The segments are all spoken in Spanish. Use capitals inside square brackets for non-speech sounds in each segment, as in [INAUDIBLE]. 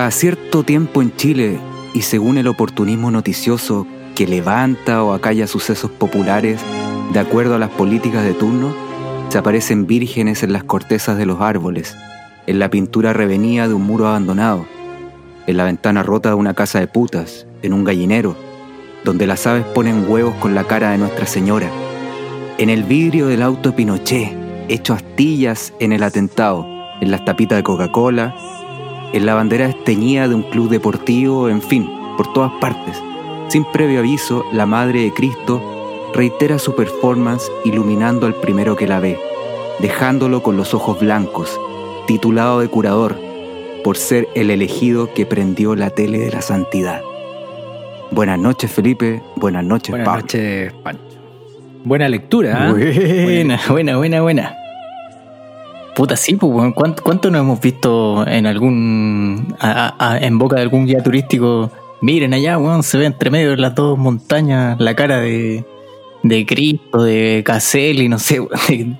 cada cierto tiempo en Chile, y según el oportunismo noticioso que levanta o acalla sucesos populares de acuerdo a las políticas de turno, se aparecen vírgenes en las cortezas de los árboles, en la pintura revenida de un muro abandonado, en la ventana rota de una casa de putas, en un gallinero, donde las aves ponen huevos con la cara de Nuestra Señora, en el vidrio del auto Pinochet, hecho astillas en el atentado, en las tapitas de Coca-Cola, en la bandera esteñida de un club deportivo, en fin, por todas partes. Sin previo aviso, la Madre de Cristo reitera su performance iluminando al primero que la ve, dejándolo con los ojos blancos, titulado de curador, por ser el elegido que prendió la tele de la santidad. Buenas noches, Felipe. Buenas noches, Buenas Pablo. noches, Pancho. Buena lectura, ¿ah? Buena, buena, buena, buena. Puta, sí, pues, weón. ¿Cuánto, cuánto nos hemos visto en algún. a- a- a- en boca de algún guía turístico? Miren allá, weón, se ve entre medio de las dos montañas la cara de. de Cristo, de Caselli, no sé, weón.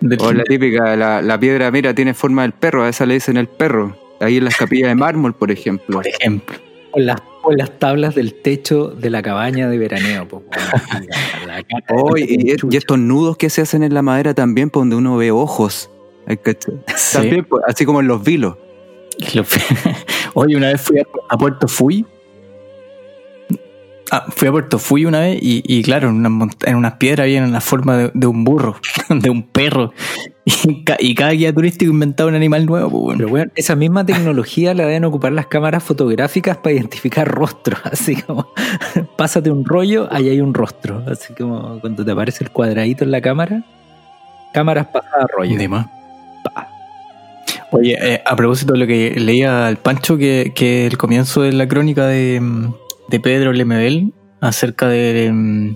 de- de- O la típica, la, la piedra, mira, tiene forma del perro, a esa le dicen el perro. Ahí en las capillas de mármol, por ejemplo. por ejemplo. O las, o las tablas del techo de la cabaña de veraneo. Pues, weón. La- Oh, y, y estos nudos que se hacen en la madera también, por donde uno ve ojos. [LAUGHS] Pues, así como en los vilos. Lo- [LAUGHS] Oye, una vez fui a, a Puerto Fui. Ah, fui a Puerto Fui una vez y, y claro, en unas, en unas piedras había la forma de, de un burro, [LAUGHS] de un perro. Y, ca- y cada guía turístico inventaba un animal nuevo. pues, bueno. Pero bueno, esa misma tecnología la deben ocupar las cámaras fotográficas para identificar rostros. Así como, pásate un rollo, ahí hay un rostro. Así como cuando te aparece el cuadradito en la cámara, cámaras pasadas rollo. De más. Oye, eh, a propósito de lo que leía al Pancho, que, que el comienzo de la crónica de, de Pedro Lemebel acerca de,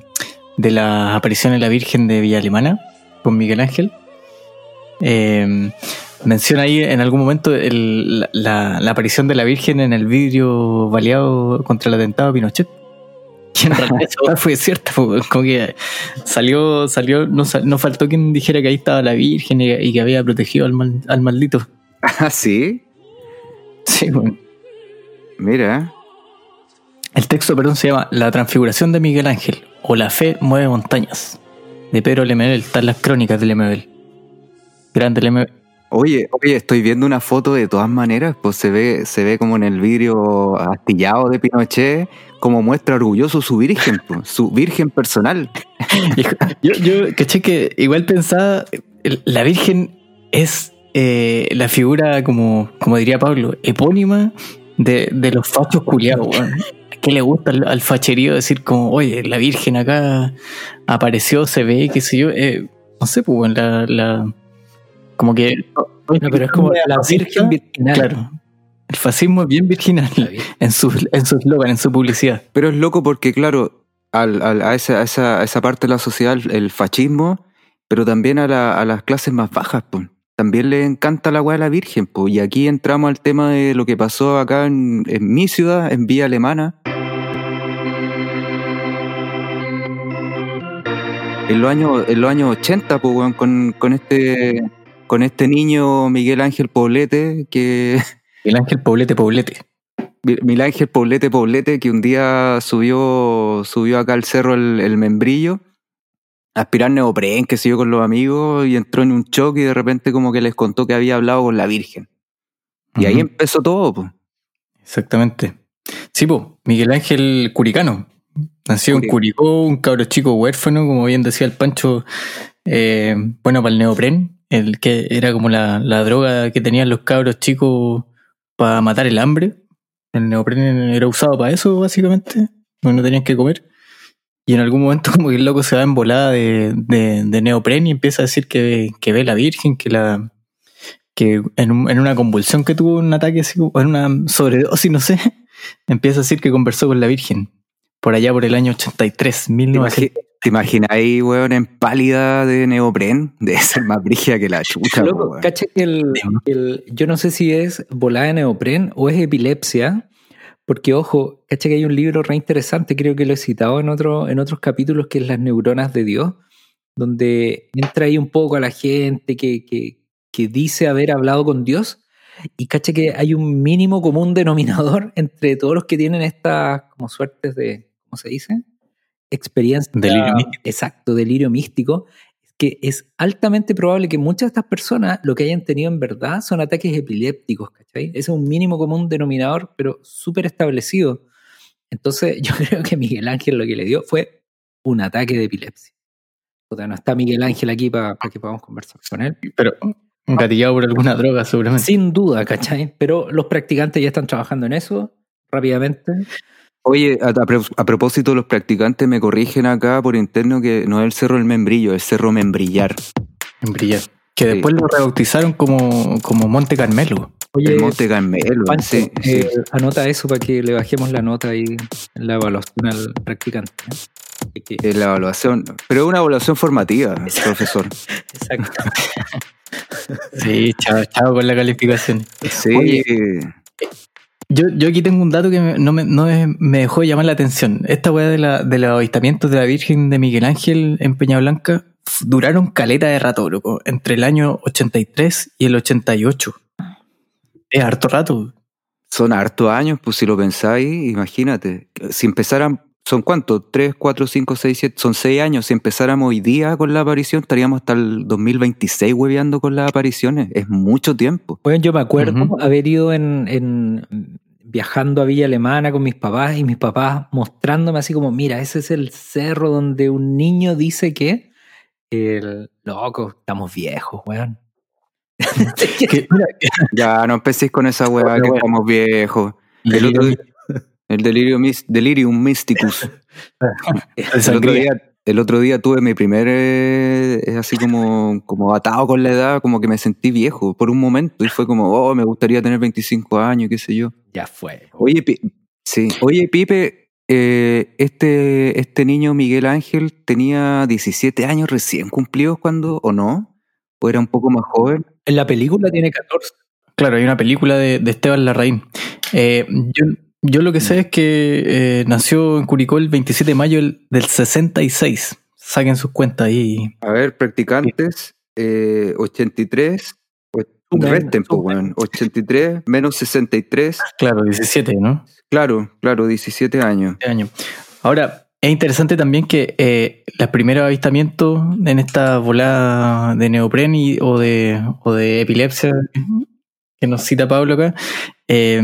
de la aparición de la Virgen de Villa Alemana con Miguel Ángel, eh, menciona ahí en algún momento el- la, aparición de la Virgen en el vidrio baleado contra el atentado a Pinochet. Y en fue cierta, pues, como que salió, salió, no, no faltó quien dijera que ahí estaba la Virgen y, y que había protegido al, mal- al maldito. Ah, sí. Sí, bueno. Mira. El texto, perdón, se llama La transfiguración de Miguel Ángel o La fe mueve montañas de Pedro Lemebel. Están las crónicas de Lemebel. Grande Lemebel. Oye, oye, estoy viendo una foto de todas maneras, pues se ve, se ve como en el vidrio astillado de Pinochet, como muestra orgulloso su virgen, pues, su virgen personal. [LAUGHS] Yo, yo caché que igual pensaba, la Virgen es eh, la figura, como, como diría Pablo, epónima de, de los fachos culiados, weón. [LAUGHS] ¿Qué le gusta al, al facherío decir como, oye, la Virgen acá apareció, se ve, qué sé yo? Eh, no sé, pues, la, la- como que... No, pero es como la Virgen virginal. Claro. El fascismo es bien virginal en su en su eslogan, en su publicidad. Pero es loco porque, claro, al- al- a, esa, a esa- a esa parte de la sociedad, el, el fascismo, pero también a, la- a las clases más bajas, pues. También le encanta la weá de la Virgen, pues. Y aquí entramos al tema de lo que pasó acá en, en mi ciudad, en Vía Alemana. En los años, en los años 80, pues, weón, con, con este con este niño Miguel Ángel Poblete, que [LAUGHS] El ángel poblete, poblete. Miguel Ángel Poblete Poblete, que un día subió, subió acá al cerro el, el membrillo, aspirar neopren, que siguió con los amigos, y entró en un choque y de repente como que les contó que había hablado con la Virgen. Y ahí empezó todo. Exactamente. Sí, pues, Miguel Ángel Curicano. Nació en Curi- Curicó, un cabro chico huérfano, como bien decía el Pancho, eh, bueno para el neopren, el que era como la, la droga que tenían los cabros chicos para matar el hambre. El neopren era usado para eso, básicamente, no tenían que comer. Y en algún momento [LAUGHS] como que el loco se va en volada de, de, de neopren y empieza a decir que, que ve la Virgen, que la que en, un- en una convulsión que tuvo un ataque así, o en una sobredosis, no sé, [LAUGHS] empieza a decir que conversó con la Virgen por allá por el año 83, ¿Te, 1900. imagi- te imaginas ahí, weón, en pálida de neopren? [LAUGHS] Debe ser más brígida que la chucha, Loco, cacha que el, el- yo no sé si es volada de neopren o es epilepsia, porque ojo, cacha que hay un libro re interesante, creo que lo he citado en, otro, en otros capítulos, que es Las neuronas de Dios, donde entra ahí un poco a la gente que, que, que dice haber hablado con Dios Y caché que hay un mínimo común denominador [LAUGHS] entre todos los que tienen estas como suertes de, ¿cómo se dice? Experiencia. Delirio místico. Exacto, delirio místico. Que es altamente probable que muchas de estas personas lo que hayan tenido en verdad son ataques epilépticos, ¿cachai? Ese es un mínimo común denominador, pero súper establecido. Entonces, [LAUGHS] yo creo que Miguel Ángel lo que le dio fue un ataque de epilepsia. Puta, no está Miguel Ángel aquí para que podamos conversar con él. Pero gatillado por alguna droga, seguramente. Sin duda, ¿cachai? Pero los practicantes ya están trabajando en eso rápidamente. Oye, a, a pro- a propósito, los practicantes me corrigen acá por interno que no es el cerro del Membrillo, es el cerro Membrillar. En brillar. Que Sí. después lo rebautizaron como, como Monte Carmelo. Oye, el Monte Carmelo. Pancho, sí, sí. eh, anota eso para que le bajemos la nota ahí en la evaluación al practicante. ¿eh? La evaluación. Pero es una evaluación formativa, [LAUGHS] profesor. Exacto. [LAUGHS] Sí, chao, chao con la calificación. Sí. Oye, Yo, yo aquí tengo un dato que me- no, me, no me, dejó llamar la atención. Esta weá de, la, de los avistamientos de la Virgen de Miguel Ángel en Peña Blanca f- duraron caleta de rato, loco. Entre el año 83 y el 88. Es harto rato. Son hartos años, pues si lo pensáis, imagínate. Si empezaran, ¿son cuántos? ¿Tres, cuatro, cinco, seis, siete? Son seis años. Si empezáramos hoy día con la aparición, estaríamos hasta el 2026 hueveando con las apariciones. Es mucho tiempo. Bueno, yo me acuerdo haber ido en, en- viajando a Villa Alemana con mis papás y mis papás mostrándome así como, mira, ese es el cerro donde un niño dice que el loco, estamos viejos, weón. [LAUGHS] Que, mira, Ya, no empecéis con esa hueá Pero que bueno. estamos viejos. El, otro, el delirio mis- delirium mysticus. [LAUGHS] El otro, día, el otro día tuve mi primer, eh, es así como, como atado con la edad, como que me sentí viejo por un momento y fue como, oh, me gustaría tener 25 años, qué sé yo. ya fue. Oye, Pi- sí. Oye Pipe, eh, este, este niño Miguel Ángel tenía 17 años recién cumplidos cuando, ¿o no? ¿O era un poco más joven? En la película tiene 14. Claro, hay una película de, de Esteban Larraín. Eh, yo, yo lo que sé es que eh, nació en Curicó el 27 de mayo del, del 66. Saquen sus cuentas ahí. A ver, practicantes, eh, 83, pues, resten, pues, weón. 83 menos 63, Claro, 17, ¿no? claro, claro, 17 años. Este año. Ahora, es interesante también que eh, los primeros avistamientos en esta volada de neopren y- o, de, o de epilepsia que nos cita Pablo acá, eh,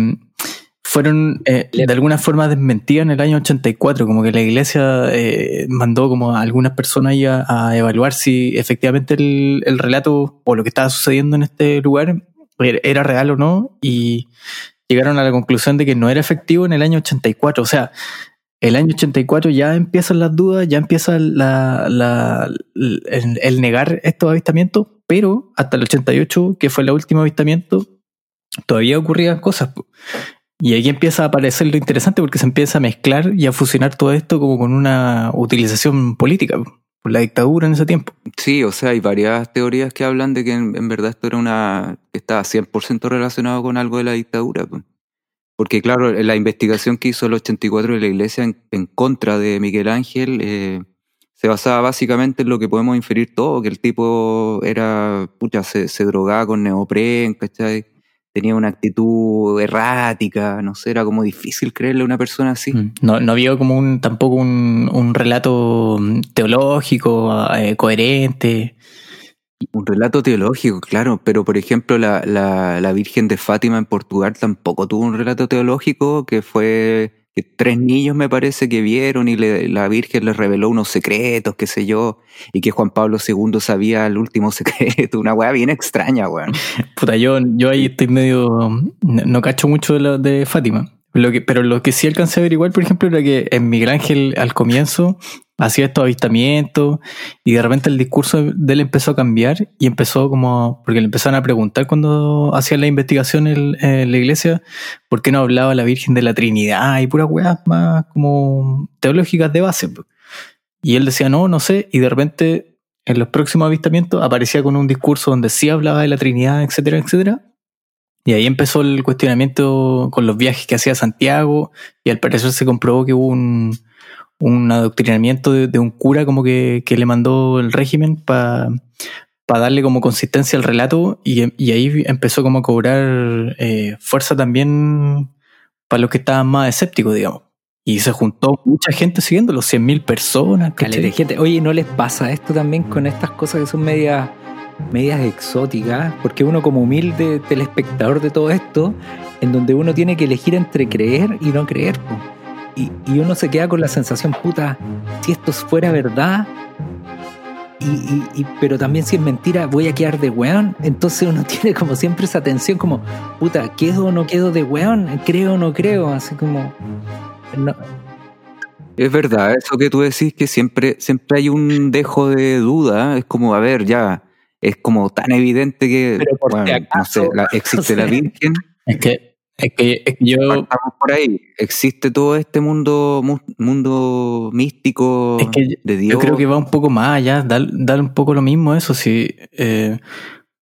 fueron eh, de alguna forma desmentidas en el año 84, como que la iglesia eh, mandó como a algunas personas ahí a, a evaluar si efectivamente el, el relato o lo que estaba sucediendo en este lugar era- era real o no, y llegaron a la conclusión de que no era efectivo en el año 84, o sea, el año 84 ya empiezan las dudas, ya empieza la, la- el, el negar estos avistamientos, pero hasta el 88, que fue el último avistamiento, todavía ocurrían cosas. Y aquí empieza a aparecer lo interesante porque se empieza a mezclar y a fusionar todo esto como con una utilización política po, por la dictadura en ese tiempo. Sí, o sea, hay varias teorías que hablan de que en, verdad esto era una, que estaba 100% relacionado con algo de la dictadura. pues. Porque claro, la investigación que hizo el 84 de la iglesia en, en contra de Miguel Ángel eh, se basaba básicamente en lo que podemos inferir todo, que el tipo era, pucha, se, se drogaba con neopren, ¿cachai? Tenía una actitud errática, no sé, era como difícil creerle a una persona así. Mm. No, no había como un tampoco un, un relato teológico eh, coherente. Un relato teológico, claro, pero por ejemplo la, la, la Virgen de Fátima en Portugal tampoco tuvo un relato teológico que fue que tres niños me parece que vieron y le- la Virgen les reveló unos secretos, qué sé yo, y que Juan Pablo II sabía el último [LAUGHS] secreto, una weá bien extraña, weón. Puta, yo, yo ahí estoy medio. No, cacho mucho de, de Fátima. Lo que, pero lo que sí alcancé a averiguar, por ejemplo, era que en Miguel Ángel al comienzo hacía estos avistamientos y de repente el discurso de él empezó a cambiar y empezó como. Porque le empezaron a preguntar cuando hacían la investigación en, en la iglesia por qué no hablaba la Virgen de la Trinidad y puras weas más como teológicas de base. Y él decía, no, no sé, y de repente en los próximos avistamientos aparecía con un discurso donde sí hablaba de la Trinidad, etcétera, etcétera. Y ahí empezó el cuestionamiento con los viajes que hacía Santiago y al parecer se comprobó que hubo un, un adoctrinamiento de, de un cura como que, que le mandó el régimen para darle como consistencia al relato y, y, ahí empezó como a cobrar eh, fuerza también para los que estaban más escépticos, digamos. Y se juntó mucha gente siguiendo, los 100.000 personas. gente. Oye, ¿no les pasa esto también con estas cosas que son medias, medias exóticas? Porque uno como humilde telespectador de todo esto, en donde uno tiene que elegir entre creer y no creer. Y, y uno se queda con la sensación, puta, si esto fuera verdad, y, pero también si es mentira, voy a quedar de weón. Entonces uno [LAUGHS] tiene como siempre esa tensión como, puta, ¿quedo o no quedo de weón? ¿Creo o no creo? Así como... Es verdad, eso que tú decís que siempre, siempre hay un dejo de duda, es como, a ver, ya, es como tan evidente que, no sé, existe la [LAUGHS] Virgen. Es que, es que, yo... por ahí, existe todo este mundo, mundo místico de Dios. Yo creo que va un poco más allá, dar, un poco lo mismo eso, si... Eh,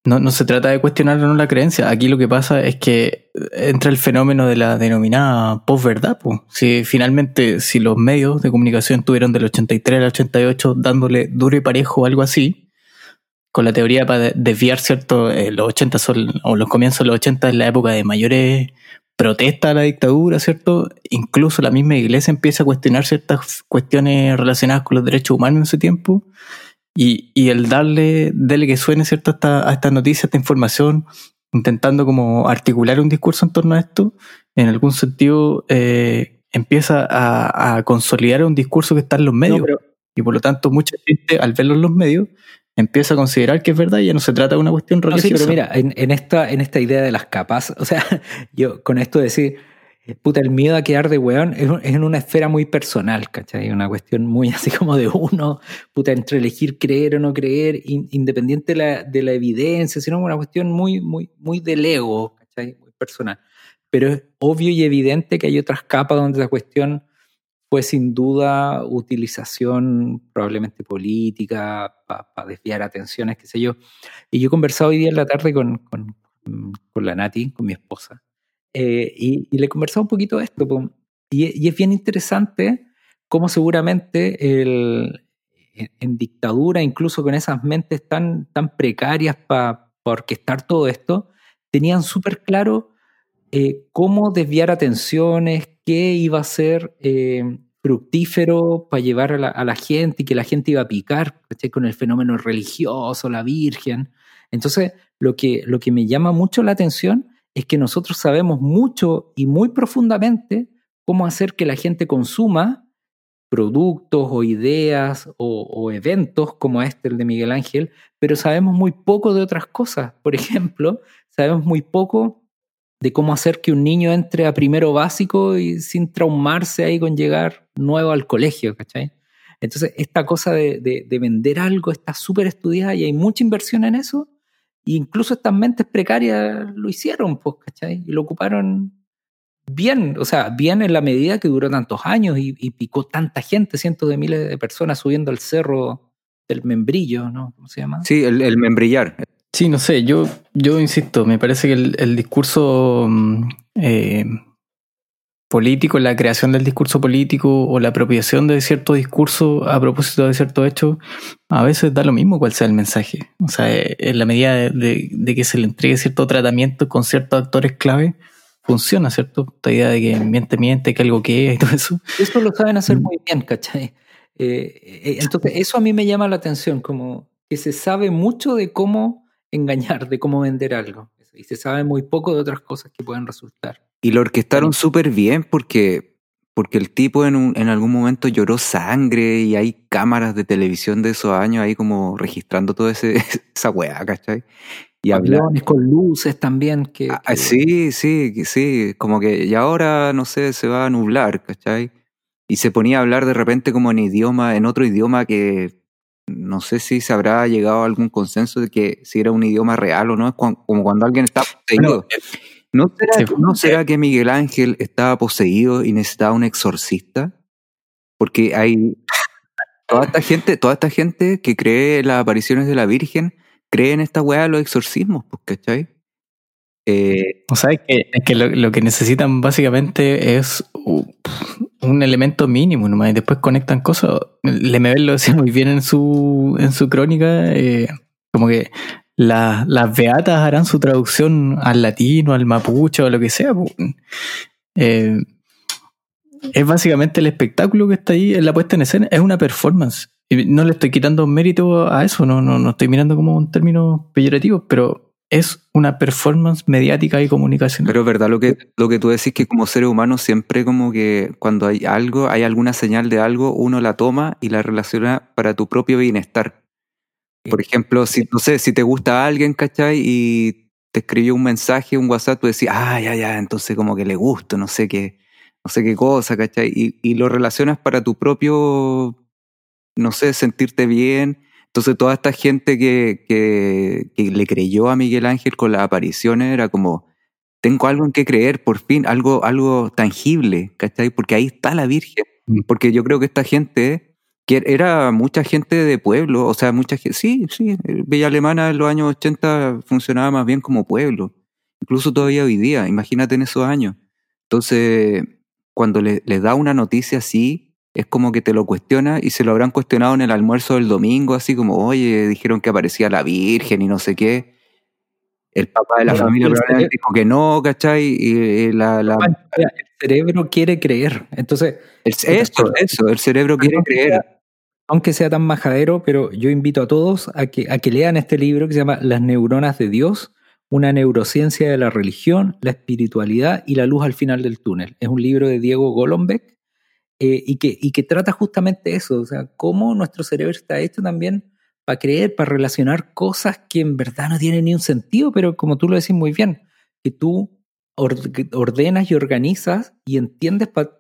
no, no se trata de cuestionar o no la creencia. Aquí lo que pasa es que entra el fenómeno de la denominada posverdad. Pues. Si finalmente, si los medios de comunicación tuvieron del 83 al 88 dándole duro y parejo o algo así, con la teoría para desviar, ¿cierto? Eh, los 80 son, o los comienzos de los 80 es la época de mayores protestas a la dictadura, ¿cierto? Incluso la misma iglesia empieza a cuestionar ciertas cuestiones relacionadas con los derechos humanos en ese tiempo y, y el darle, darle que suene cierto a esta, a esta noticia, a esta información, intentando como articular un discurso en torno a esto, en algún sentido eh, empieza a, a, consolidar un discurso que está en los medios. Y por lo tanto, mucha gente, al verlo en los medios, empieza a considerar que es verdad y ya no se trata de una cuestión religiosa. No, sí, pero mira, en, en, esta, en esta idea de las capas, [LAUGHS] o sea, yo con esto decir, puta, el miedo a quedar de weón es, en una esfera muy personal, ¿cachai? Una cuestión muy [LAUGHS] así como de uno, puta, entre elegir creer o no creer, independiente de la, de la, evidencia, sino una cuestión muy, muy, muy del ego, ¿cachai? Muy personal. Pero es obvio y evidente que hay otras capas donde la cuestión fue sin duda utilización probablemente política para desviar atenciones, qué sé yo. Y yo he conversado hoy día en la tarde con, con, la Nati, con mi esposa, eh, y, le conversaba un poquito de esto. Y, es bien interesante cómo seguramente el, en, dictadura, incluso con esas mentes tan, tan precarias para orquestar todo esto, tenían súper claro eh, cómo desviar atenciones, qué iba a ser eh, fructífero para llevar a la, gente y que la gente iba a picar con el fenómeno religioso, la Virgen. Entonces, lo que, lo que me llama mucho la atención es que nosotros sabemos mucho y muy profundamente cómo hacer que la gente consuma productos o ideas o, eventos como este, el de Miguel Ángel, pero sabemos muy poco de otras cosas. Por ejemplo, sabemos muy poco de cómo hacer que un niño entre a primero básico y sin traumarse ahí con llegar nuevo al colegio, ¿cachai? Entonces, esta cosa de, de vender algo está súper estudiada y hay mucha inversión en eso, incluso estas mentes precarias lo hicieron, pues, ¿cachai? Y lo ocuparon bien, o sea, bien en la medida que duró tantos años y, picó tanta gente, cientos de miles de personas subiendo al cerro del membrillo, ¿no? ¿Cómo se llama? Sí, el, membrillar. Sí, no sé, yo, yo insisto, me parece que el, discurso mm, eh, político, la creación del discurso político o la apropiación de cierto discurso a propósito de cierto hecho, a veces da lo mismo cuál sea el mensaje. O sea, en la medida de, que se le entregue cierto tratamiento con ciertos actores clave, funciona, ¿cierto? Esta idea de que miente, miente, que algo que es y todo eso. Eso lo saben hacer mm. muy bien, ¿cachai? Eh, eh, entonces, eso a mí me llama la atención, como que se sabe mucho de cómo engañar, de cómo vender algo. Y se sabe muy poco de otras cosas que pueden resultar. Y lo orquestaron súper bien porque, porque el tipo en, un, en algún momento lloró sangre y hay cámaras de televisión de esos años ahí como registrando toda [LAUGHS] esa weá, ¿cachai? Y Aviones con luces también. Que, ah, Sí, sí, sí, como que y ahora, no sé, se va a nublar, ¿cachai? Y se ponía a hablar de repente como en idioma, en otro idioma que no sé si se habrá llegado a algún consenso de que si era un idioma real o no, es como cuando alguien está poseído. ¿No será, que Miguel Ángel estaba poseído y necesitaba un exorcista? Porque hay toda esta gente, toda esta gente que cree en las apariciones de la Virgen, cree en esta weá de los exorcismos, pues, ¿cachai? Eh, o sea, es que, lo, que necesitan básicamente es un elemento mínimo nomás y después conectan cosas. Lemebel lo decía muy bien en su, en su crónica. Eh, Como que las beatas harán su traducción al latino, al mapuche o lo que sea. Eh, es básicamente el espectáculo que está ahí en la puesta en escena, es una performance. No le estoy quitando mérito a eso, no, no, no estoy mirando como un término peyorativo, pero es una performance mediática y comunicacional. Pero es verdad lo que, lo que tú decís que como seres humanos siempre como que cuando hay algo, hay alguna señal de algo, uno la toma y la relaciona para tu propio bienestar. Por ejemplo, si, no sé, si te gusta a alguien, ¿cachai? Y te escribió un mensaje, un WhatsApp, tú decís, ah, ya, ya, entonces como que le gusto, no sé qué, no sé qué cosa, ¿cachai? Y, y lo relacionas para tu propio, no sé, sentirte bien. Entonces toda esta gente que, que, que le creyó a Miguel Ángel con las apariciones era como, tengo algo en que creer, por fin, algo, algo tangible, ¿cachai? Porque ahí está la Virgen. Mm. Porque yo creo que esta gente que era mucha gente de pueblo, o sea, mucha gente, sí, sí, Bella Alemana en los años 80 funcionaba más bien como pueblo, incluso todavía hoy día, imagínate en esos años. Entonces, cuando le, les da una noticia así, es como que te lo cuestiona y se lo habrán cuestionado en el almuerzo del domingo, así como, oye, dijeron que aparecía la Virgen y no sé qué. El papá de la familia probablemente dijo que no, ¿cachai? Y la, la... El cerebro quiere creer. Entonces. eso, eso, el cerebro quiere creer aunque sea tan majadero, pero yo invito a todos a que, a que lean este libro que se llama Las neuronas de Dios, una neurociencia de la religión, la espiritualidad y la luz al final del túnel. Es un libro de Diego Golombek eh, y, que, y que trata justamente eso, o sea, cómo nuestro cerebro está hecho también para creer, para relacionar cosas que en verdad no tienen ni un sentido, pero como tú lo decís muy bien, que tú ordenas y organizas y entiendes para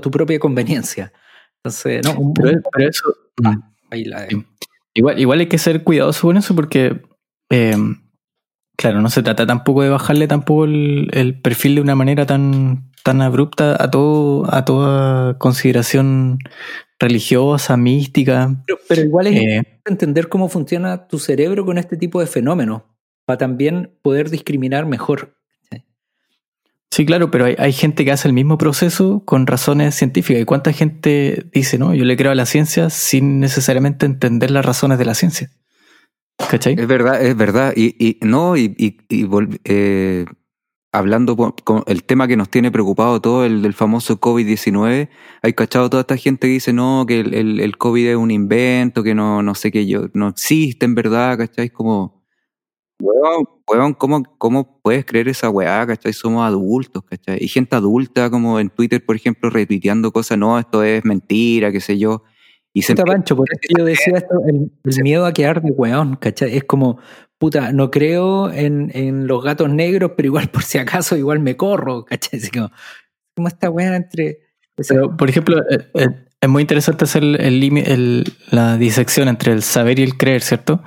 tu propia conveniencia. Entonces, no, pero, eso, ah, mm, igual, igual hay que ser cuidadoso con eso porque, eh, claro, no se trata tampoco de bajarle tampoco el, perfil de una manera tan, tan abrupta a todo, a toda consideración religiosa, mística. Pero, igual es eh, entender cómo funciona tu cerebro con este tipo de fenómenos, para también poder discriminar mejor. Sí, claro, pero hay, gente que hace el mismo proceso con razones científicas. ¿Y cuánta gente dice, no, yo le creo a la ciencia sin necesariamente entender las razones de la ciencia? ¿Cachai? Es verdad, es verdad. Y, y no, y, y, eh, hablando con el tema que nos tiene preocupado todo, el del famoso COVID-19, hay cachado toda esta gente que dice, no, que el, COVID es un invento, que no, no sé qué yo, no existe en verdad, ¿cachai? Como Weón, ¿cómo, ¿cómo puedes creer esa weá, cachai? Somos adultos, cachai. Y gente adulta, como en Twitter, por ejemplo, retuiteando cosas, no, esto es mentira, qué sé yo. Y se Pancho, por eso yo decía esto, el, miedo a quedar de weón, ¿cachai? Es como, puta, no creo en, en, los gatos negros, pero igual [LAUGHS] por si acaso, igual me corro, ¿cachai? Así como, como esta weá entre... Pero, por ejemplo, eh, eh, es muy interesante hacer el, el, la disección entre el saber y el creer, ¿cierto?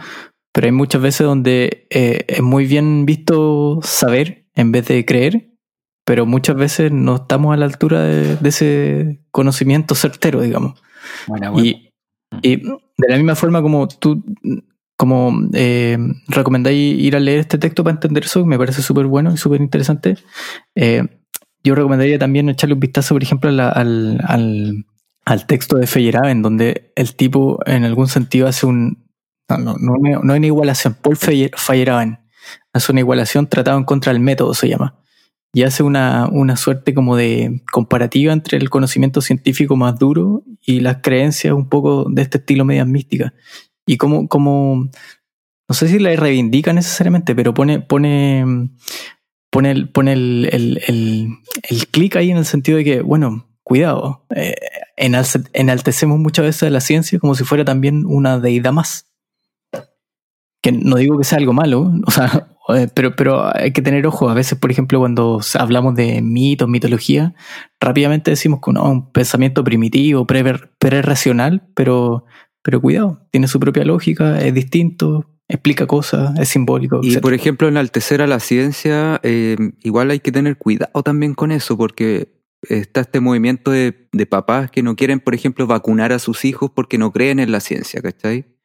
pero hay muchas veces donde eh, es muy bien visto saber en vez de creer, pero muchas veces no estamos a la altura de, ese conocimiento certero, digamos. Y, de la misma forma como tú como eh, recomendáis ir a leer este texto para entender eso, me parece súper bueno y súper interesante. Eh, yo recomendaría también echarle un vistazo, por ejemplo, al, al, al, texto de Feyerabend, donde el tipo en algún sentido hace un, no, no, no, no hay una igualación. Paul Feyerabend hace una igualación tratado en contra del método, se llama. Y hace una, una suerte como de comparativa entre el conocimiento científico más duro y las creencias un poco de este estilo medias místicas. Y como, como no sé si la reivindica necesariamente, pero pone, pone, pone, el, pone el, el, el, clic ahí en el sentido de que, bueno, cuidado, eh, enaltecemos muchas veces la ciencia como si fuera también una deidad más que no digo que sea algo malo, o sea, pero, pero hay que tener ojo. A veces, por ejemplo, cuando hablamos de mitos, mitología, rápidamente decimos que no, un pensamiento primitivo, pre-racional, pero, pero cuidado, tiene su propia lógica, es distinto, explica cosas, es simbólico. Y por ejemplo, enaltecer a la ciencia, eh, igual hay que tener cuidado también con eso, porque está este movimiento de, de papás que no quieren, por ejemplo, vacunar a sus hijos porque no creen en la ciencia, ¿cachai?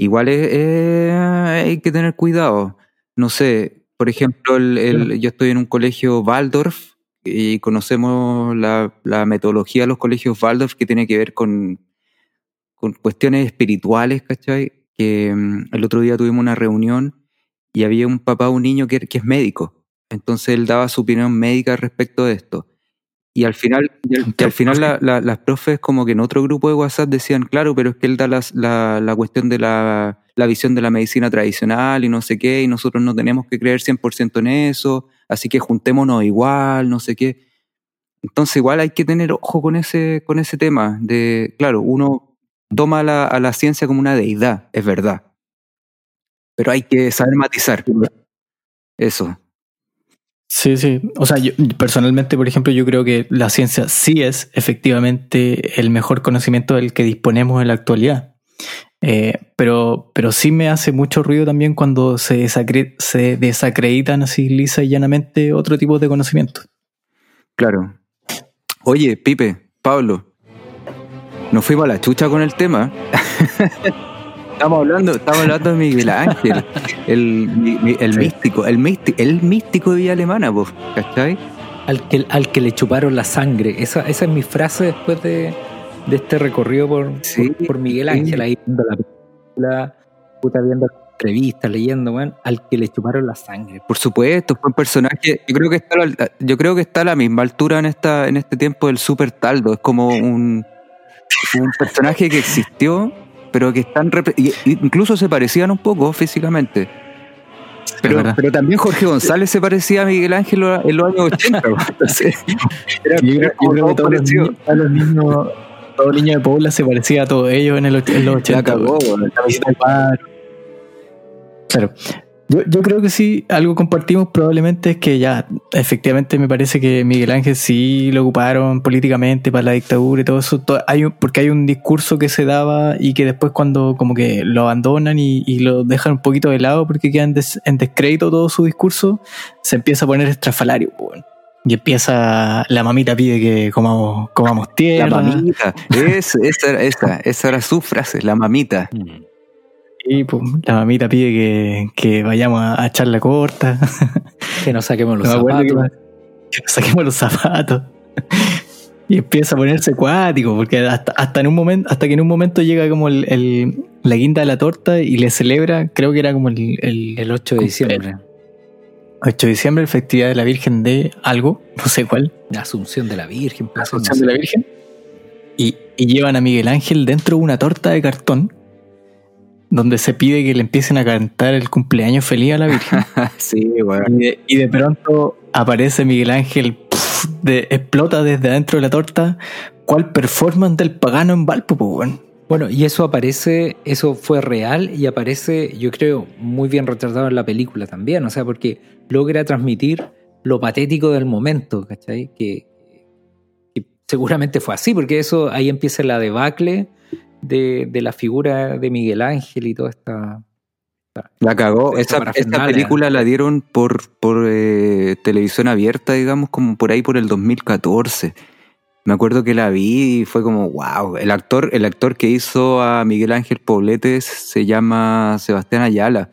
igual es, hay que tener cuidado. No sé, por ejemplo, el, yo estoy en un colegio Waldorf y conocemos la, la, metodología de los colegios Waldorf que tiene que ver con, con cuestiones espirituales, ¿cachai? que mm, el otro día tuvimos una reunión y había un papá, un niño que, que es médico. Entonces él daba su opinión médica respecto de esto. Y al final, y al, y al final la- la- las profes como que en otro grupo de WhatsApp decían, claro, pero es que él da las- la, la cuestión de la, la visión de la medicina tradicional y no sé qué, y nosotros no tenemos que creer 100% en eso, así que juntémonos igual, no sé qué. Entonces igual hay que tener ojo con ese, con ese tema de, claro, uno toma la, a la ciencia como una deidad, es verdad. Pero hay que saber matizar. Eso. Sí, sí. O sea, yo personalmente, por ejemplo, yo creo que la ciencia sí es efectivamente el mejor conocimiento del que disponemos en la actualidad. Eh, pero, pero sí me hace mucho ruido también cuando se, desacre- se desacreditan así lisa y llanamente otro tipo de conocimiento. Claro. Oye, Pipe, Pablo, nos fuimos a la chucha con el tema. [LAUGHS] estamos hablando, estamos hablando de Miguel Ángel, el, Sí. místico, el místico, el místico de Villa Alemana, pues, ¿cachai? Al que, al que le chuparon la sangre. Esa, esa es mi frase después de, de este recorrido por, Sí, por, por Miguel sí. Ángel, ahí viendo la película, puta, viendo entrevistas, leyendo, weón, al que le chuparon la sangre. Por supuesto, fue un personaje. Yo creo que está, la- yo creo que está a la misma altura en esta, en este tiempo del Super Taldo. Es como un, un personaje que existió, pero que están incluso se parecían un poco físicamente. Pero, también Jorge González se parecía a Miguel Ángel en los años 80. pues. Entonces, [LAUGHS] era- Yo creo, yo que todo todos los, parecido. niños, todos los niños, todo niño de Puebla se parecía a todos ellos en, el, en los 80. La cagó. La al bar. Claro. Yo, yo creo que sí, algo compartimos probablemente es que ya, efectivamente me parece que Miguel Ángel sí lo ocuparon políticamente para la dictadura y todo eso, hay un- porque hay un discurso que se daba y que después cuando como que lo abandonan y, y lo dejan un poquito de lado porque queda en, des- en descrédito todo su discurso, se empieza a poner estrafalario. Y empieza, la mamita pide que comamos, comamos La tierra. mamita. Es- esa, era- esa, esa era su frase, la mamita. Y pues, la mamita pide que, que vayamos a, a echar la corta. [LAUGHS] Que no saquemos los No zapatos. que, que nos saquemos los zapatos. Y empieza a ponerse acuático, porque hasta, hasta en un momento, hasta que en un momento llega como el, el- la guinda de la torta y le celebra, creo que era como el, el, El 8 de diciembre. 8 de diciembre, festividad de la Virgen de algo, no sé cuál, La Asunción de la Virgen. la pues, Asunción no de la Virgen. Y, y llevan a Miguel Ángel dentro de una torta de cartón, donde se pide que le empiecen a cantar el cumpleaños feliz a la Virgen. [LAUGHS] sí, weón. Y de, y de pronto aparece Miguel Ángel, de, explota desde adentro de la torta. ¿Cuál performance del pagano en Valpo, po, weón? Bueno, y eso aparece, eso fue real y aparece, yo creo, muy bien retratado en la película también, o sea, porque logra transmitir lo patético del momento, ¿cachai? Que, que seguramente fue así, porque eso ahí empieza la debacle de, de la figura de Miguel Ángel y toda esta... La cagó. Esa parafernalia. película la dieron por, por eh, televisión abierta, digamos, como por ahí por el 2014. Me acuerdo que la vi y fue como, wow. El actor, el actor que hizo a Miguel Ángel Pobletes se llama Sebastián Ayala.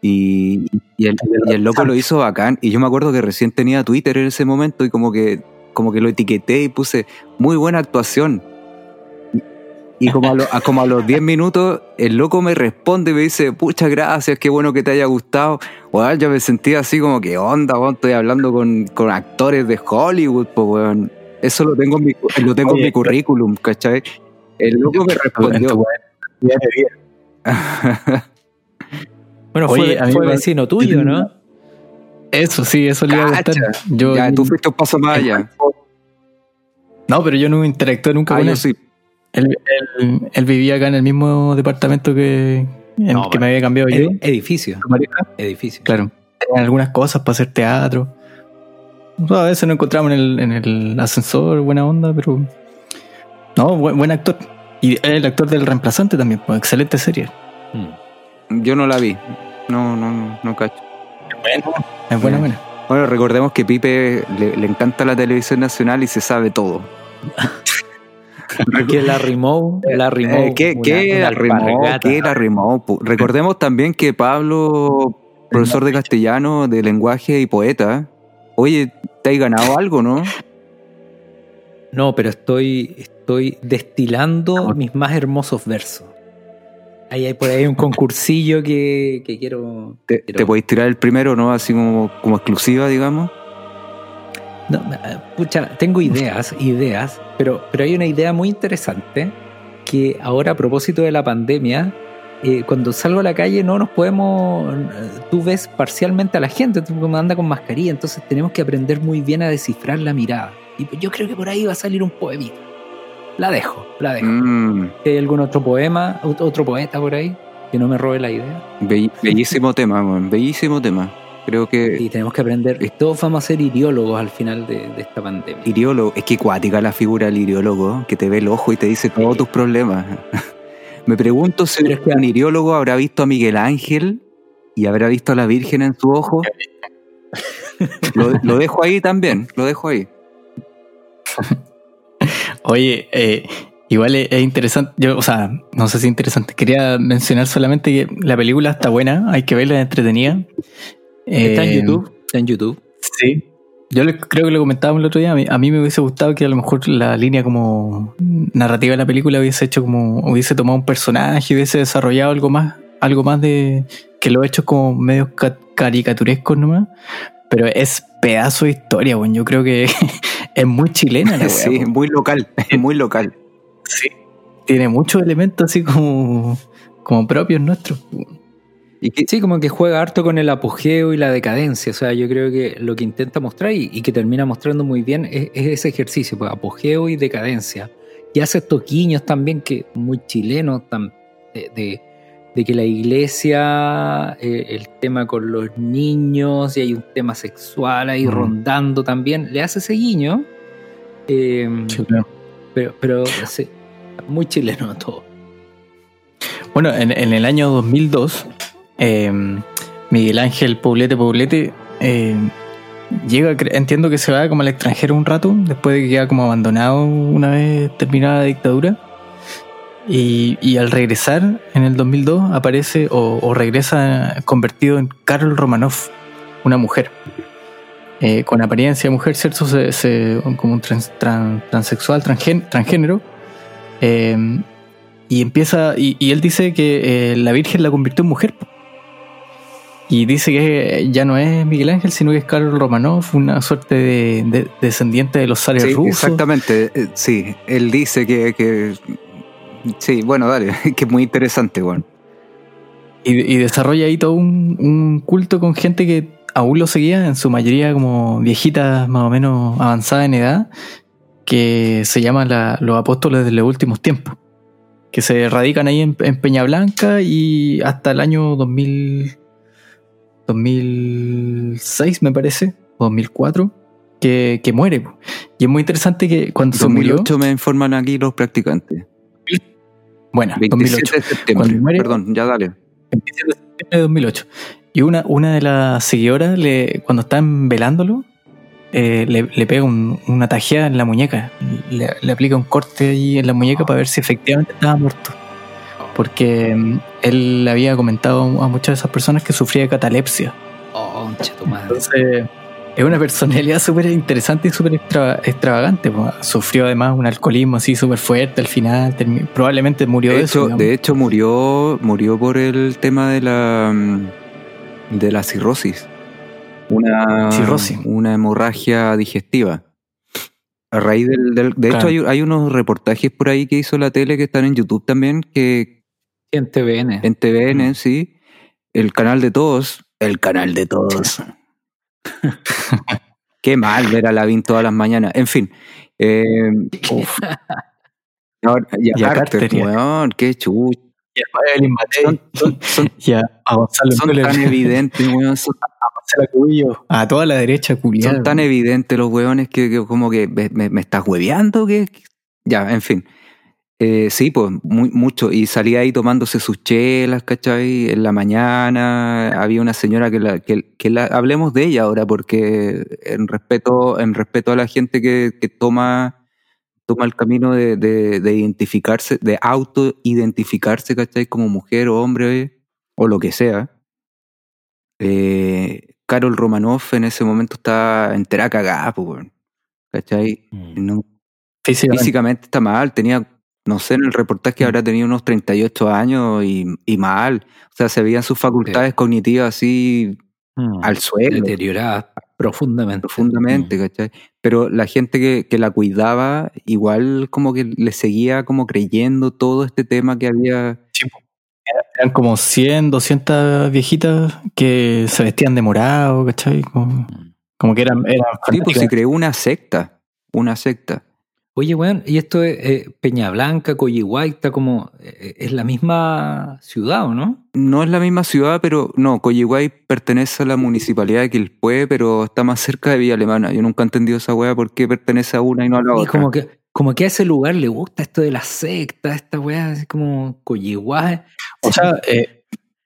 Y, y el, y el loco lo hizo bacán. Y yo me acuerdo que recién tenía Twitter en ese momento y como que, como que lo etiqueté y puse muy buena actuación. Y como a, lo- a- como a los 10 minutos, el loco me responde y me dice, puchas gracias, qué bueno que te haya gustado. Weón, yo me sentía así como que onda, weón, estoy hablando con, con actores de Hollywood, pues weón. Eso lo tengo en mi, lo tengo en Oye, mi currículum, ¿cachai? El loco me respondió. [LAUGHS] Bueno, Oye, fue, a mí fue me- vecino tuyo, ¿no? Eso sí, eso le iba a. Yo, ya, tú fuiste un paso más allá. No, pero yo no interactué nunca Ah, con yo él. sí. Él. él- él vivía acá en el mismo departamento que, en No, el que me había cambiado yo. Ed- edificio, edificio. Claro. Tenían algunas cosas para hacer teatro. O sea, a veces nos encontramos en el, en el ascensor, buena onda, pero. No, buen, buen actor. Y el actor del reemplazante también, pues, excelente serie. Mm. Yo no la vi. No, no, no, no cacho. Es buena, Bien. buena. Bueno, recordemos que Pipe le, le encanta la televisión nacional y se sabe todo. [LAUGHS] Que la rimó, la rimó. Eh, ¿Qué, una- qué una alpargata. ¿Qué la rimó? Pu- Recordemos también que Pablo, profesor de castellano, de lenguaje y poeta, oye, te has ganado algo, ¿no? No, pero estoy, estoy destilando mis más hermosos versos. Ahí hay por ahí un concursillo que, que quiero. ¿Te, quiero- te podéis tirar el primero, no? Así como, como exclusiva, digamos. No, eh, pucha, tengo ideas, ideas, pero, pero hay una idea muy interesante que ahora a propósito de la pandemia, eh, cuando salgo a la calle no nos podemos, eh, tú ves parcialmente a la gente, tú anda con mascarilla, entonces tenemos que aprender muy bien a descifrar la mirada. Y yo creo que por ahí va a salir un poemita. La dejo, la dejo. Mm, ¿Hay algún otro poema, ot- otro poeta por ahí que no me robe la idea? be- bellísimo tema, weón, bellísimo tema. Creo que Y tenemos que aprender, todos vamos a ser iriólogos al final de, de esta pandemia. iriólogo, es que cuática la figura del iriólogo, que te ve el ojo y te dice todos tus problemas. [LAUGHS] Me pregunto si es que- un iriólogo habrá visto a Miguel Ángel y habrá visto a la Virgen en su ojo. [LAUGHS] Lo, lo dejo ahí también, lo dejo ahí. [LAUGHS] Oye, eh, igual es, es interesante, yo, o sea, no sé si es interesante, quería mencionar solamente que la película está buena, hay que verla, es entretenida. Está en Eh, YouTube, está en YouTube. Sí. Yo le- creo que lo comentábamos el otro día, a mí, a mí me hubiese gustado que a lo mejor la línea como narrativa de la película hubiese hecho como, hubiese tomado un personaje, hubiese desarrollado algo más, algo más de que lo he hecho como medios ca- caricaturescos nomás. Pero es pedazo de historia, bueno. Yo creo que [LAUGHS] es muy chilena la [LAUGHS] Sí, muy local, muy local. Sí. Tiene muchos elementos así como, como propios nuestros. Y que, Sí, como que juega harto con el apogeo y la decadencia. O sea, yo creo que lo que intenta mostrar y, y que termina mostrando muy bien es, es ese ejercicio, pues, apogeo y decadencia. Y hace estos guiños también que muy chilenos, de, de- de que la iglesia, eh, el tema con los niños, y hay un tema sexual ahí Mm. rondando también, le hace ese guiño. Eh, pero, pero sí, muy chileno todo. Bueno, en, en el año 2002, eh, Miguel Ángel Poblete Poblete eh, llega, entiendo que se va como al extranjero un rato, después de que queda como abandonado una vez terminada la dictadura. Y, al regresar en el 2002 aparece o, regresa convertido en Carol Romanoff, una mujer. Eh, con apariencia de mujer, ¿cierto? Como un trans- tran- transexual, transgén- transgénero. Eh, y empieza, y, y él dice que eh, la Virgen la convirtió en mujer. Y dice que ya no es Miguel Ángel, sino que es Carol Romanov, una suerte de, de- descendiente de los zares sí, rusos. exactamente, eh, sí. Él dice que, que- Sí, bueno, dale, [LAUGHS] que es muy interesante, weón. Y, y desarrolla ahí todo un, un culto con gente que aún lo seguía, en su mayoría como viejitas más o menos avanzadas en edad, que se llaman la- los apóstoles de los últimos tiempos, que se radican ahí en, en Peña Blanca y hasta el año 2000, 2006 me parece, o 2004, que, que muere. Y es muy interesante que cuando se murió, 2008 me informan aquí los practicantes. bueno, 27 2008, de. Cuando muere- Perdón, ya dale. 27 de septiembre de 2008. Y una, una de las seguidoras, le, cuando están velándolo, eh, le, le pega un- una tajeada en la muñeca. Le, le aplica un corte ahí en la muñeca para ver si efectivamente estaba muerto. Porque mm, él le había comentado a muchas de esas personas que sufría de catalepsia. Oh, tu madre. Entonces, es una personalidad [LAUGHS] súper interesante y súper extra- extravagante. Sufrió además un alcoholismo así súper fuerte al final. probablemente murió de, De eso. hecho, de hecho murió, murió por el tema de la mm, de la cirrosis. Una, Cirrosis. una hemorragia digestiva. A raíz del, del- de hecho hay, hay unos reportajes por ahí que hizo la tele que están en YouTube también, que En TVN. en TVN, sí, el canal de todos, el canal de todos. [LAUGHS] Qué mal ver a Lavín todas las mañanas. En fin. eh, uf. [LAUGHS] Ahora- y a Y a Carter, Carter, weón, qué chucha. Y a Evelyn Matei, Son, son- son- [LAUGHS] y a, a Gonzalo son Müller, tan evidentes, weón. Son, a a toda la derecha culiada. son tan evidentes los weones que, que como que me, me- estás hueveando. Que, que- ya, en fin. Eh, sí, pues, muy, mucho. Y salía ahí tomándose sus chelas, ¿cachai? En la mañana. Había una señora que la, que, que la, hablemos de ella ahora, porque en respeto, en respeto a la gente que, que toma, toma el camino de, de, de identificarse, de auto-identificarse, ¿cachai? Como mujer o hombre, o lo que sea. Eh, Carol Romanoff en ese momento estaba entera cagada, pues. ¿cachai? Mm. No, físicamente está mal, tenía no sé, en el reportaje Mm. habrá tenido unos 38 años y, y mal. O sea, se veían sus facultades cognitivas así Mm. al suelo, Deteriorada profundamente. profundamente, Mm. ¿cachai? Pero la gente que, que la cuidaba, igual como que le seguía como creyendo todo este tema que había. Eran como 100, 200 viejitas que se vestían de morado, ¿cachai? Como, como que eran, eran Sí, pues se creó una secta, una secta. Oye, weón, y esto es eh, Peña Blanca, Coyihuayta, como eh, es la misma ciudad, ¿o no? No es la misma ciudad, pero no, Coyihuay pertenece a la municipalidad de Quilpué, pero está más cerca de Villa Alemana. Yo nunca he entendido esa weá por qué pertenece a una y no a la Y otra. como que, como que a ese lugar le gusta esto de la secta, esta weá, así como Coyihuay. O sea, eh,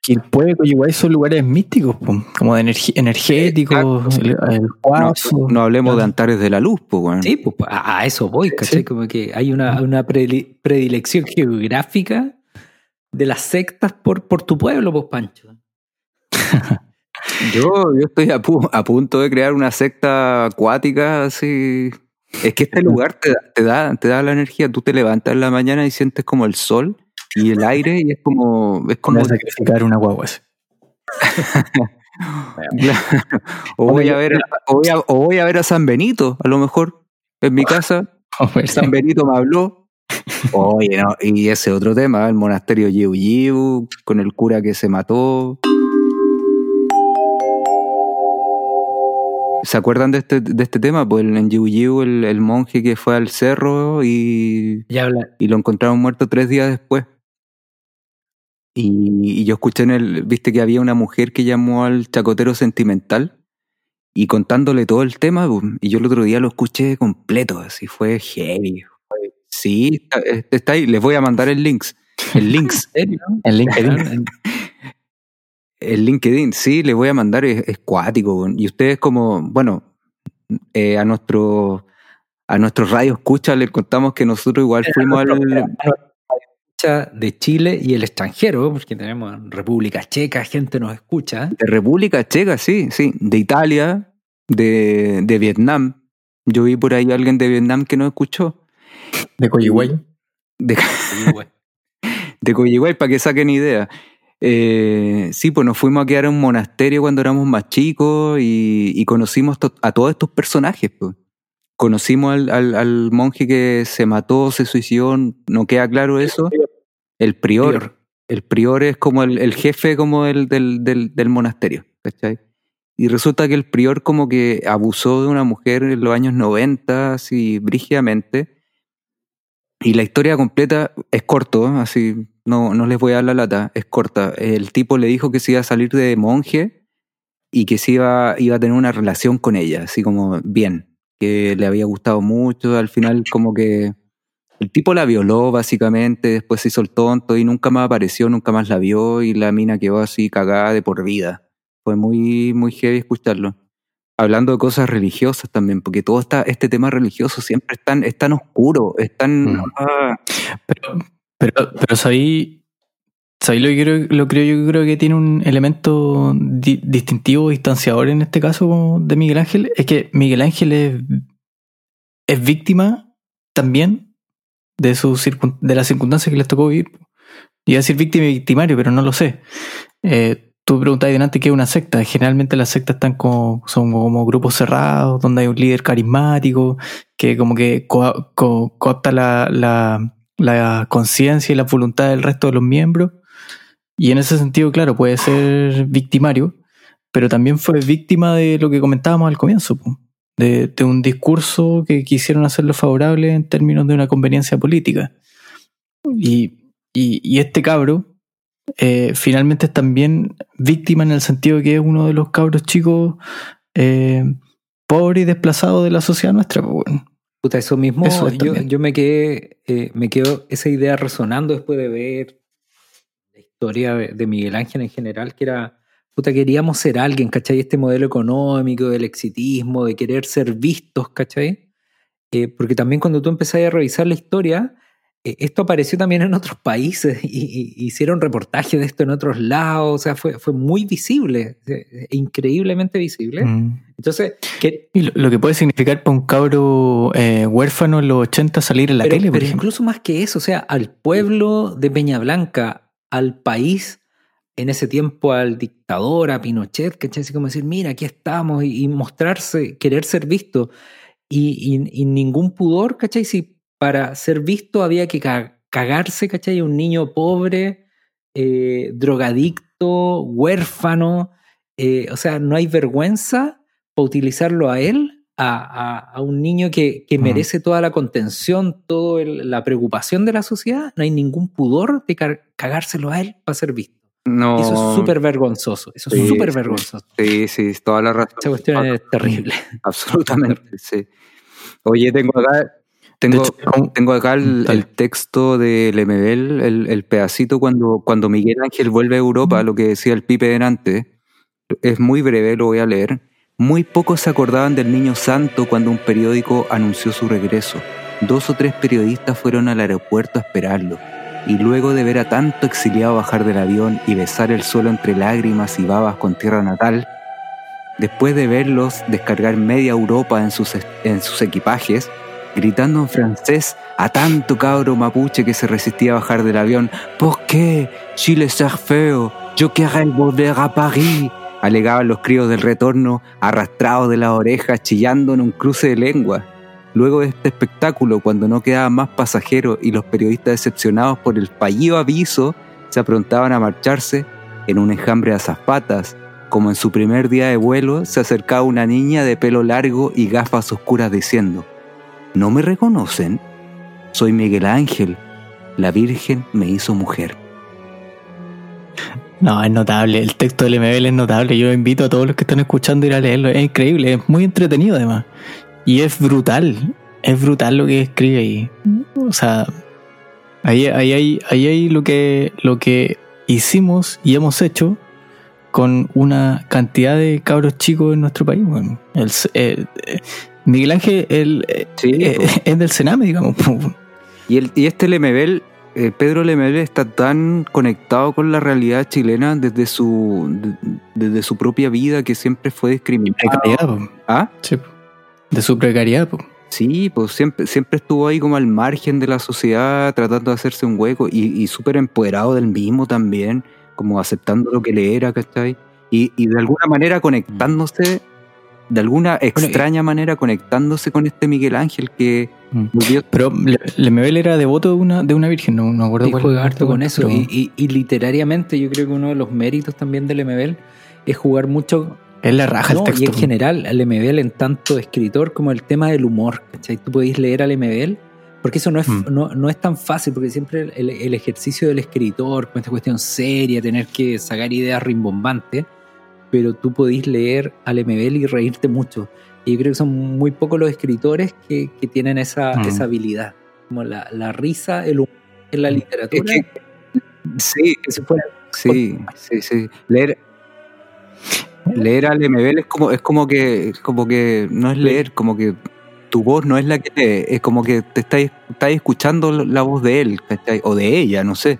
Quilpué, Coyihuay son lugares místicos, po, como de energéticos, Exacto. el, el No, cuarzo. no hablemos de claro. Antares de la Luz, pues, weón. Sí, pues a, eso voy, ¿cachai? Sí. Como que hay una, una predi- predilección geográfica de las sectas por, por tu pueblo, pues, Pancho. [LAUGHS] Yo, yo estoy a, pu- a punto de crear una secta acuática, así. Es que este [LAUGHS] lugar te, da- te, da, te da la energía. Tú te levantas en la mañana y sientes como el sol y el aire, y es como. Es como sacrificar una guagua. [LAUGHS] o, voy a ver, a- o, voy a, o voy a ver a San Benito, a lo mejor, en mi casa. [LAUGHS] San Benito me habló. Oye, no, y ese otro tema, el monasterio Yiu Yiu, con el cura que se mató. ¿Se acuerdan de este, de este tema? Pues en Yiu Yiu, el, el monje que fue al cerro y, Ya habla, y lo encontraron muerto tres días después. Y, y yo escuché en el, viste que había una mujer que llamó al chacotero sentimental y contándole todo el tema, y yo el otro día lo escuché completo, así fue heavy. fue- Sí, está, este está ahí, les voy a mandar el links. El [LAUGHS] links, ¿en serio? En LinkedIn. El LinkedIn, sí, les voy a mandar, es, es cuático. Y ustedes como, bueno, eh, a nuestro a nuestros radio escucha les contamos que nosotros igual fuimos al, escucha de Chile y el extranjero, porque tenemos en República Checa, gente nos escucha. De República Checa, sí, sí. De Italia, de, de Vietnam. Yo vi por ahí a alguien de Vietnam que no escuchó. De Coyihuay. De, de Coyihuay, [LAUGHS] para que saquen idea. Eh, sí, pues nos fuimos a quedar en un monasterio cuando éramos más chicos y, y conocimos to- a todos estos personajes. pues. Conocimos al, al- al monje que se mató, se suicidó, no queda claro eso. El prior. Prior. El prior es como el, el jefe como el del, del, del monasterio, ¿cachai? Y resulta que el prior como que abusó de una mujer en los años 90, así brígidamente. Y la historia completa es corto, así no, no les voy a dar la lata, es corta. El tipo le dijo que se iba a salir de monje y que se iba, iba a tener una relación con ella, así como bien, que le había gustado mucho. Al final como que el tipo la violó básicamente, después se hizo el tonto y nunca más apareció, nunca más la vio y la mina quedó así cagada de por vida. Fue muy, muy heavy escucharlo. Hablando de cosas religiosas también, porque todo esta, este tema religioso siempre es tan, es tan oscuro, es tan... Mm. ah, Pero, pero, pero sabí, sabí lo que creo, lo creo, yo creo que tiene un elemento di- distintivo, distanciador en este caso de Miguel Ángel, es que Miguel Ángel es, es víctima también de, circun- de las circunstancias que les tocó vivir. Iba a decir víctima y victimario, pero no lo sé. Eh, tú preguntabas delante qué es una secta. Generalmente las sectas están como, son como grupos cerrados, donde hay un líder carismático que como que co- la, la, la conciencia y la voluntad del resto de los miembros. Y en ese sentido, claro, puede ser victimario, pero también fue víctima de lo que comentábamos al comienzo, de, de un discurso que quisieron hacerlo favorable en términos de una conveniencia política. Y, y, y este cabro eh, finalmente es también víctima en el sentido de que es uno de los cabros chicos eh, pobres y desplazados de la sociedad nuestra. po, weón. Puta, eso mismo, Eso es yo, yo me quedé, eh, me quedo esa idea resonando después de ver la historia de de Miguel Ángel en general, que era, puta, queríamos ser alguien, ¿cachai? Este modelo económico, del exitismo, de querer ser vistos, ¿cachai? Eh, porque también cuando tú empezás a revisar la historia, eh, esto apareció también en otros países [LAUGHS] y, hicieron reportajes de esto en otros lados, o sea, fue, fue muy visible, eh, increíblemente visible. Mm. Entonces, lo, que puede significar para un cabro huérfano en los 80 salir en la tele, Pero incluso más que eso, o sea, al pueblo de Peña Blanca, al país, en ese tiempo al dictador, a Pinochet, ¿cachai? Así como decir, mira, aquí estamos, y, mostrarse, querer ser visto, y, y, ningún pudor, ¿cachai? Si para ser visto había que cagarse, ¿cachai? Un niño pobre, eh, drogadicto, huérfano, eh, o sea, no hay vergüenza para utilizarlo a él, a, un niño que, merece toda la contención, toda la preocupación de la sociedad, no hay ningún pudor de cagárselo a él para ser visto. No. Eso es súper vergonzoso. Eso es súper vergonzoso. Sí, sí, toda la razón. Esa cuestión es terrible. [LAUGHS] Absolutamente, sí. Oye, tengo acá tengo, tengo acá el, texto de Lemebel, el, el, pedacito cuando, cuando Miguel Ángel vuelve a Europa, lo que decía el Pipe delante. Es muy breve, lo voy a leer. Muy pocos se acordaban del niño santo cuando un periódico anunció su regreso. Dos o tres periodistas fueron al aeropuerto a esperarlo. Y luego de ver a tanto exiliado bajar del avión y besar el suelo entre lágrimas y babas con tierra natal, después de verlos descargar media Europa en sus, en sus equipajes, gritando en francés a tanto cabro mapuche que se resistía a bajar del avión. ¿Por qué? Chile es feo. Yo quiero volver a París. Alegaban los críos del retorno, arrastrados de las orejas, chillando en un cruce de lengua. Luego de este espectáculo, cuando no quedaban más pasajeros y los periodistas decepcionados por el fallido aviso se aprontaban a marcharse, en un enjambre de azafatas, como en su primer día de vuelo, se acercaba una niña de pelo largo y gafas oscuras diciendo, ¿No me reconocen? Soy Miguel Ángel. La Virgen me hizo mujer. No, es notable. El texto del MBL es notable. Yo invito a todos los que están escuchando a ir a leerlo. Es increíble, es muy entretenido además. Y es brutal. Es brutal lo que escribe ahí. O sea, ahí, ahí, ahí, ahí hay lo que, lo que hicimos y hemos hecho con una cantidad de cabros chicos en nuestro país. Bueno, el, eh, Miguel Ángel el, eh, eh, [LAUGHS] es del Sename, digamos. Y, el, y este Lemebel, eh, Pedro Lemebel está tan conectado con la realidad chilena desde su, desde su propia vida que siempre fue discriminado. ¿Ah? Sí. De su precariedad. Sí, pues siempre, siempre estuvo ahí como al margen de la sociedad, tratando de hacerse un hueco y, y súper empoderado del mismo también, como aceptando lo que le era, ¿cachai? Y, y de alguna manera conectándose de alguna extraña manera conectándose con este Miguel Ángel que mm. Pero Lemebel era devoto de una, de una virgen, no, no acuerdo cuál. juega harto con eso. Y, literariamente yo creo que uno de los méritos también de Lemebel es jugar mucho... Es la raja el texto. Y en general, Lemebel en tanto escritor como el tema del humor, ¿cachai? Tú podéis leer a Lemebel porque eso no es, mm. no, no, es tan fácil, porque siempre el, el, ejercicio del escritor, con esta cuestión seria, tener que sacar ideas rimbombantes, pero tú podís leer al MBL y reírte mucho. Y yo creo que son muy pocos los escritores que, que tienen esa, mm. esa, habilidad, como la, la risa el humor en la literatura. sí, sí, sí, sí. Leer, leer al MBL es como, es como que, como que no es leer, como que tu voz no es la que te, es como que te estáis, estáis escuchando la voz de él, o de ella, no sé.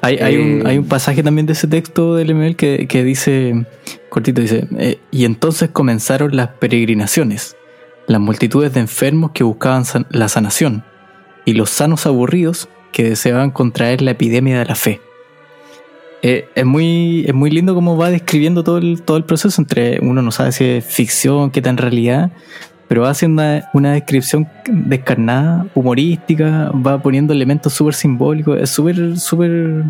Hay, hay, un, hay un pasaje también de ese texto del ML que, que dice, cortito, dice, eh, y entonces comenzaron las peregrinaciones, las multitudes de enfermos que buscaban la sanación, y los sanos aburridos que deseaban contraer la epidemia de la fe. Eh, es, muy, es muy lindo cómo va describiendo todo el, todo el proceso entre uno no sabe si es ficción, qué tan realidad, pero va haciendo una, descripción descarnada, humorística, va poniendo elementos súper simbólicos, es súper, súper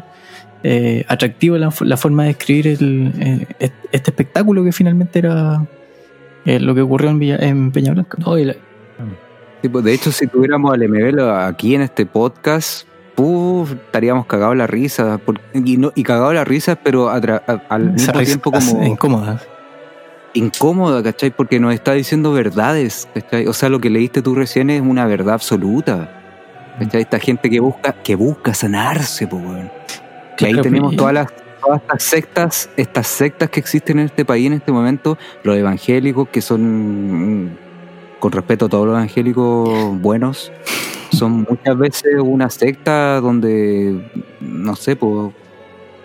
eh, atractivo la, forma de escribir el, eh, este espectáculo que finalmente era eh, lo que ocurrió en, en Peña Blanca. Pues, de hecho, si tuviéramos al MBL aquí en este podcast, estaríamos cagados la risa. y, no, y cagados la risa, pero al mismo tiempo como. Incómoda incómoda, ¿cachai? Porque nos está diciendo verdades, ¿cachai? O sea, lo que leíste tú recién es una verdad absoluta. ¿Cachai? Esta gente que busca, que busca sanarse, pues, Que ahí tenemos todas las todas estas sectas, estas sectas que existen en este país en este momento, los evangélicos que son con respeto a todos los evangélicos buenos, son muchas veces una secta donde, no sé, pues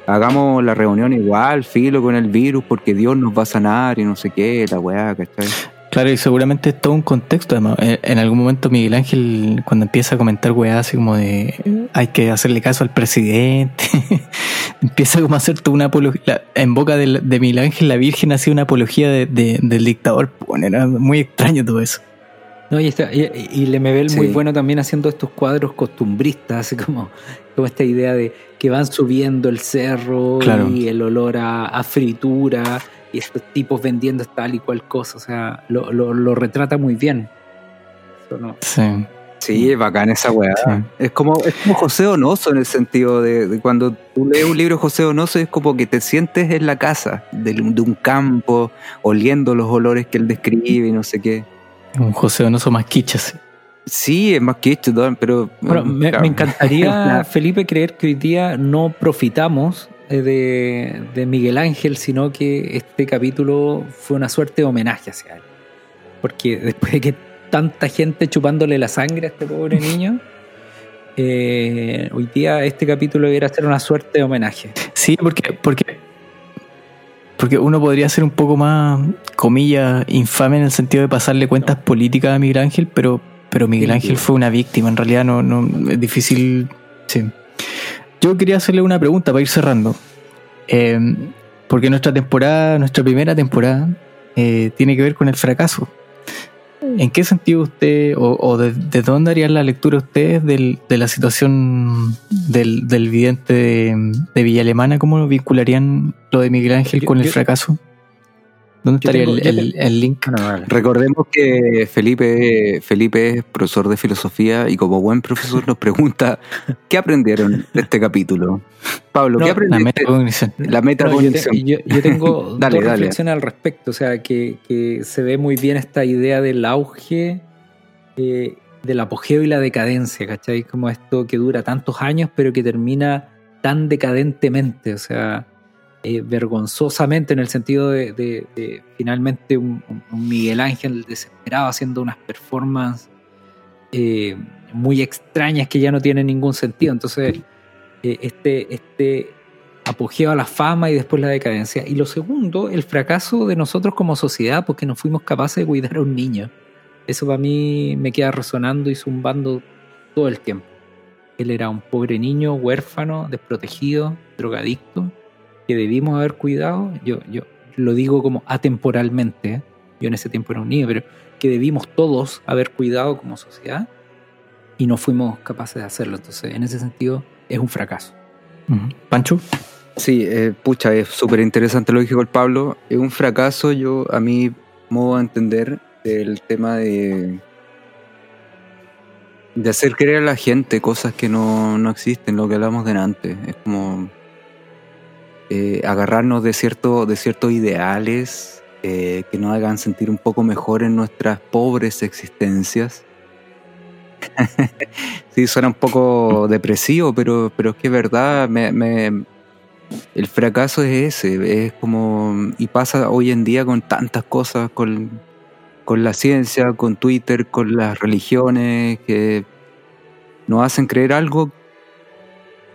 hagamos la reunión igual, filo con el virus, porque Dios nos va a sanar y no sé qué, la weá, ¿cachai? Claro, y seguramente es todo un contexto. Además, Eh, en algún momento Miguel Ángel, cuando empieza a comentar weá, así como de hay que hacerle caso al presidente, [LAUGHS] empieza como a hacer toda una apología. En boca del- de, Miguel Ángel, la Virgen ha sido una apología de- de- del dictador. Bueno, era muy extraño todo eso. No, y, está, y, y Lemebel muy Sí. bueno también haciendo estos cuadros costumbristas, así como, como esta idea de que van subiendo el cerro Claro. y el olor a, a fritura y estos tipos vendiendo tal y cual cosa, o sea, lo, lo, lo retrata muy bien. Eso no- Sí, Sí, es bacán esa weá. sí. Es como, es como José Donoso en el sentido de, de cuando tú lees un libro de José Donoso es como que te sientes en la casa de, de un campo, oliendo los olores que él describe y no sé qué. Un José Donoso más quichas. Sí, es más ¿no? pero... Bueno, mm, me, claro. me encantaría. [LAUGHS] Felipe, creer que hoy día no profitamos de, de Miguel Ángel, sino que este capítulo fue una suerte de homenaje hacia él. Porque después de que tanta gente chupándole la sangre a este pobre [LAUGHS] niño, eh, hoy día este capítulo debería ser una suerte de homenaje. Sí, porque, porque, porque uno podría ser un poco más, comillas, infame en el sentido de pasarle cuentas políticas a Miguel Ángel, pero, pero Miguel. Ángel fue una víctima. En realidad no, no es difícil. Sí. Yo quería hacerle una pregunta para ir cerrando. Eh, porque nuestra temporada, nuestra primera temporada, eh, tiene que ver con el fracaso. ¿En qué sentido usted, o, o de, de dónde harían la lectura ustedes del- de la situación del, del vidente de, de Villa Alemana? ¿Cómo vincularían lo de Miguel Ángel Yo- con el yo- fracaso? ¿Dónde yo estaría tengo- el, yo el- el link? Recordemos que Felipe, Felipe es profesor de filosofía y como buen profesor nos pregunta ¿qué aprendieron de este capítulo? Pablo, No, ¿qué La aprendiste? metacognición. La No, yo, te- yo- yo tengo [LAUGHS] Dale, dos dale. reflexiones al respecto. O sea, que, que se ve muy bien esta idea del auge, eh, del apogeo y la decadencia, ¿cachai? Como esto que dura tantos años, pero que termina tan decadentemente. O sea, eh, vergonzosamente en el sentido de, finalmente un, un Miguel Ángel desesperado haciendo unas performances eh, muy extrañas que ya no tienen ningún sentido. Entonces, eh, este, este apogeo a la fama y después la decadencia. Y lo segundo, el fracaso de nosotros como sociedad porque no fuimos capaces de cuidar a un niño. Eso para mí me queda resonando y zumbando todo el tiempo. Él era un pobre niño, huérfano, desprotegido, drogadicto, que debimos haber cuidado. Yo, yo lo digo como atemporalmente. ¿eh? Yo en ese tiempo era un niño, pero que debimos todos haber cuidado como sociedad y no fuimos capaces de hacerlo. Entonces, en ese sentido, es un fracaso. Pancho. Sí, eh, pucha, es súper interesante lo que dijo el Pablo. Es un fracaso, yo a mi modo de entender, el tema de, de hacer creer a la gente cosas que no, no existen, lo que hablamos delante. Es como eh, agarrarnos de, cierto, de ciertos ideales eh, que nos hagan sentir un poco mejor en nuestras pobres existencias. [LAUGHS] sí, suena un poco depresivo, pero, pero es que es verdad, me, me- el fracaso es ese, es como, y pasa hoy en día con tantas cosas, con, con la ciencia, con Twitter, con las religiones, que nos hacen creer algo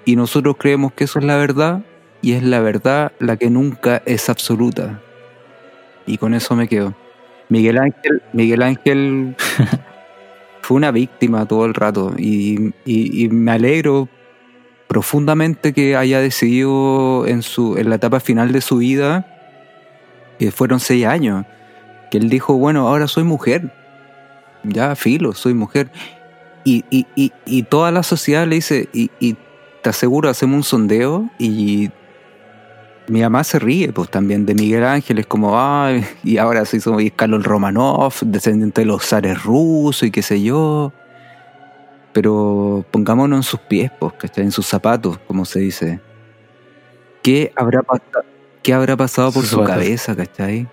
y nosotros creemos que eso es la verdad y es la verdad la que nunca es absoluta. Y con eso me quedo. Miguel Ángel, Miguel Ángel [LAUGHS] fue una víctima todo el rato y, y- y me alegro profundamente que haya decidido en su en la etapa final de su vida que fueron seis años que él dijo bueno ahora soy mujer ya filo soy mujer y, y, y, y toda la sociedad le dice y, y te aseguro hacemos un sondeo y mi mamá se ríe pues también de Miguel Ángel es como ay y ahora se hizo Carlos Romanov descendiente de los zares rusos y qué sé yo pero pongámonos en sus pies, pues, ¿cachai? En sus zapatos, como se dice. ¿Qué habrá, pasa- qué habrá pasado por Sus su zapatos. cabeza, cachai?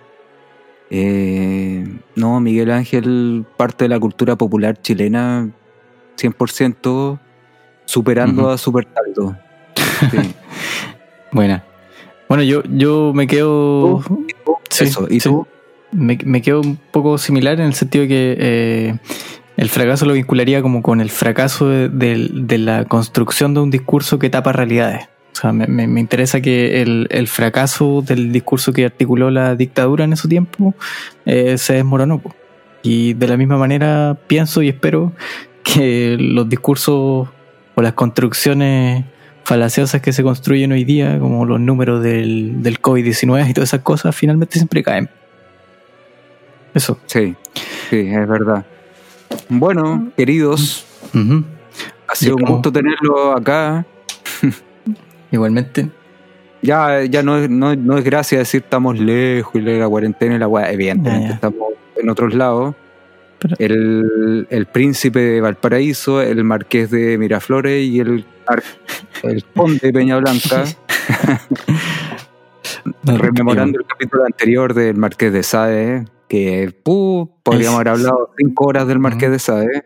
Eh, no, Miguel Ángel, parte de la cultura popular chilena, 100% superando a Supertaldo. Sí. [LAUGHS] Buena. Bueno, yo, yo me quedo. Sí, Eso, ¿y sí. tú? Me, me quedo un poco similar en el sentido que eh, el fracaso lo vincularía como con el fracaso de, de- de la construcción de un discurso que tapa realidades. O sea, me, me- me interesa que el, el fracaso del discurso que articuló la dictadura en ese tiempo eh, se desmoronó. Y de la misma manera pienso y espero que los discursos o las construcciones falaciosas que se construyen hoy día, como los números del, del COVID-19 y todas esas cosas, finalmente siempre caen. Eso. Sí, sí, es verdad. Bueno, queridos, ha sido un gusto tenerlo acá. [LAUGHS] Igualmente. Ya, ya no, es, no, no es gracia decir estamos lejos y la cuarentena y la. Evidentemente, estamos en otros lados. Pero- El, el príncipe de Valparaíso, el marqués de Miraflores y el, el conde de Peña Blanca, [LAUGHS] No, rememorando el capítulo anterior del marqués de Sade, que puh, podríamos haber hablado cinco horas del marqués de Sade.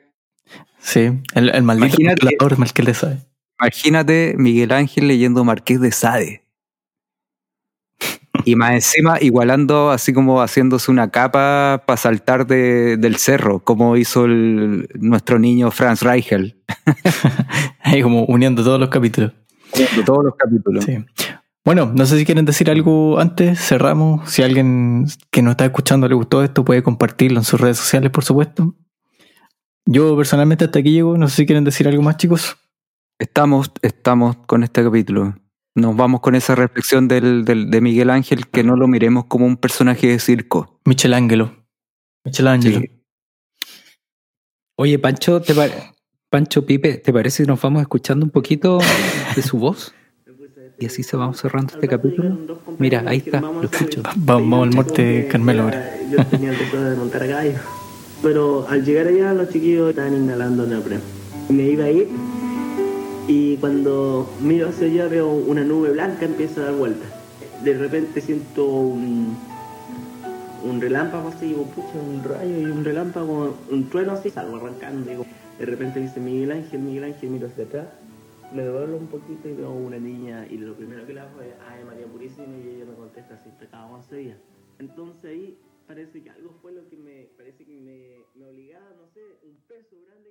Sí, el, el maldito Imagínate- mal que le sabe. Imagínate Miguel Ángel leyendo Marqués de Sade. Y más encima igualando, así como haciéndose una capa para saltar de- del cerro, como hizo el- nuestro niño Franz Reichel. [LAUGHS] Ahí como uniendo todos los capítulos. De todos los capítulos. Sí. Bueno, no sé si quieren decir algo antes, cerramos. Si alguien que nos está escuchando le gustó esto, puede compartirlo en sus redes sociales, por supuesto. Yo personalmente hasta aquí llego, no sé si quieren decir algo más, chicos. Estamos, estamos con este capítulo. Nos vamos con esa reflexión del, del- de Miguel Ángel, que no lo miremos como un personaje de circo. Michelangelo. Michelangelo. Sí. Oye, Pancho, ¿te pare- Pancho Pipe, ¿te parece que nos vamos escuchando un poquito de su voz? Y así se vamos cerrando este capítulo. Mira, ahí está, lo escucho. Va- Vamos al morte Carmelo ahora. Yo tenía el deseo de montar a caballo. Pero al llegar allá los chiquillos estaban inhalando neopren. Me iba a ir y cuando miro hacia allá veo una nube blanca empieza a dar vueltas. De repente siento un, un relámpago así, digo, pucha, un rayo y un relámpago, un trueno así, salgo arrancando, digo. De repente dice Miguel Ángel, Miguel Ángel, miro hacia atrás, me doblo un poquito y veo una niña y lo primero que le hago es, ay María Purísima y ella me contesta así, te cago en día. Entonces ahí parece que algo fue lo que me, parece que me, me obligaba, no sé, un peso grande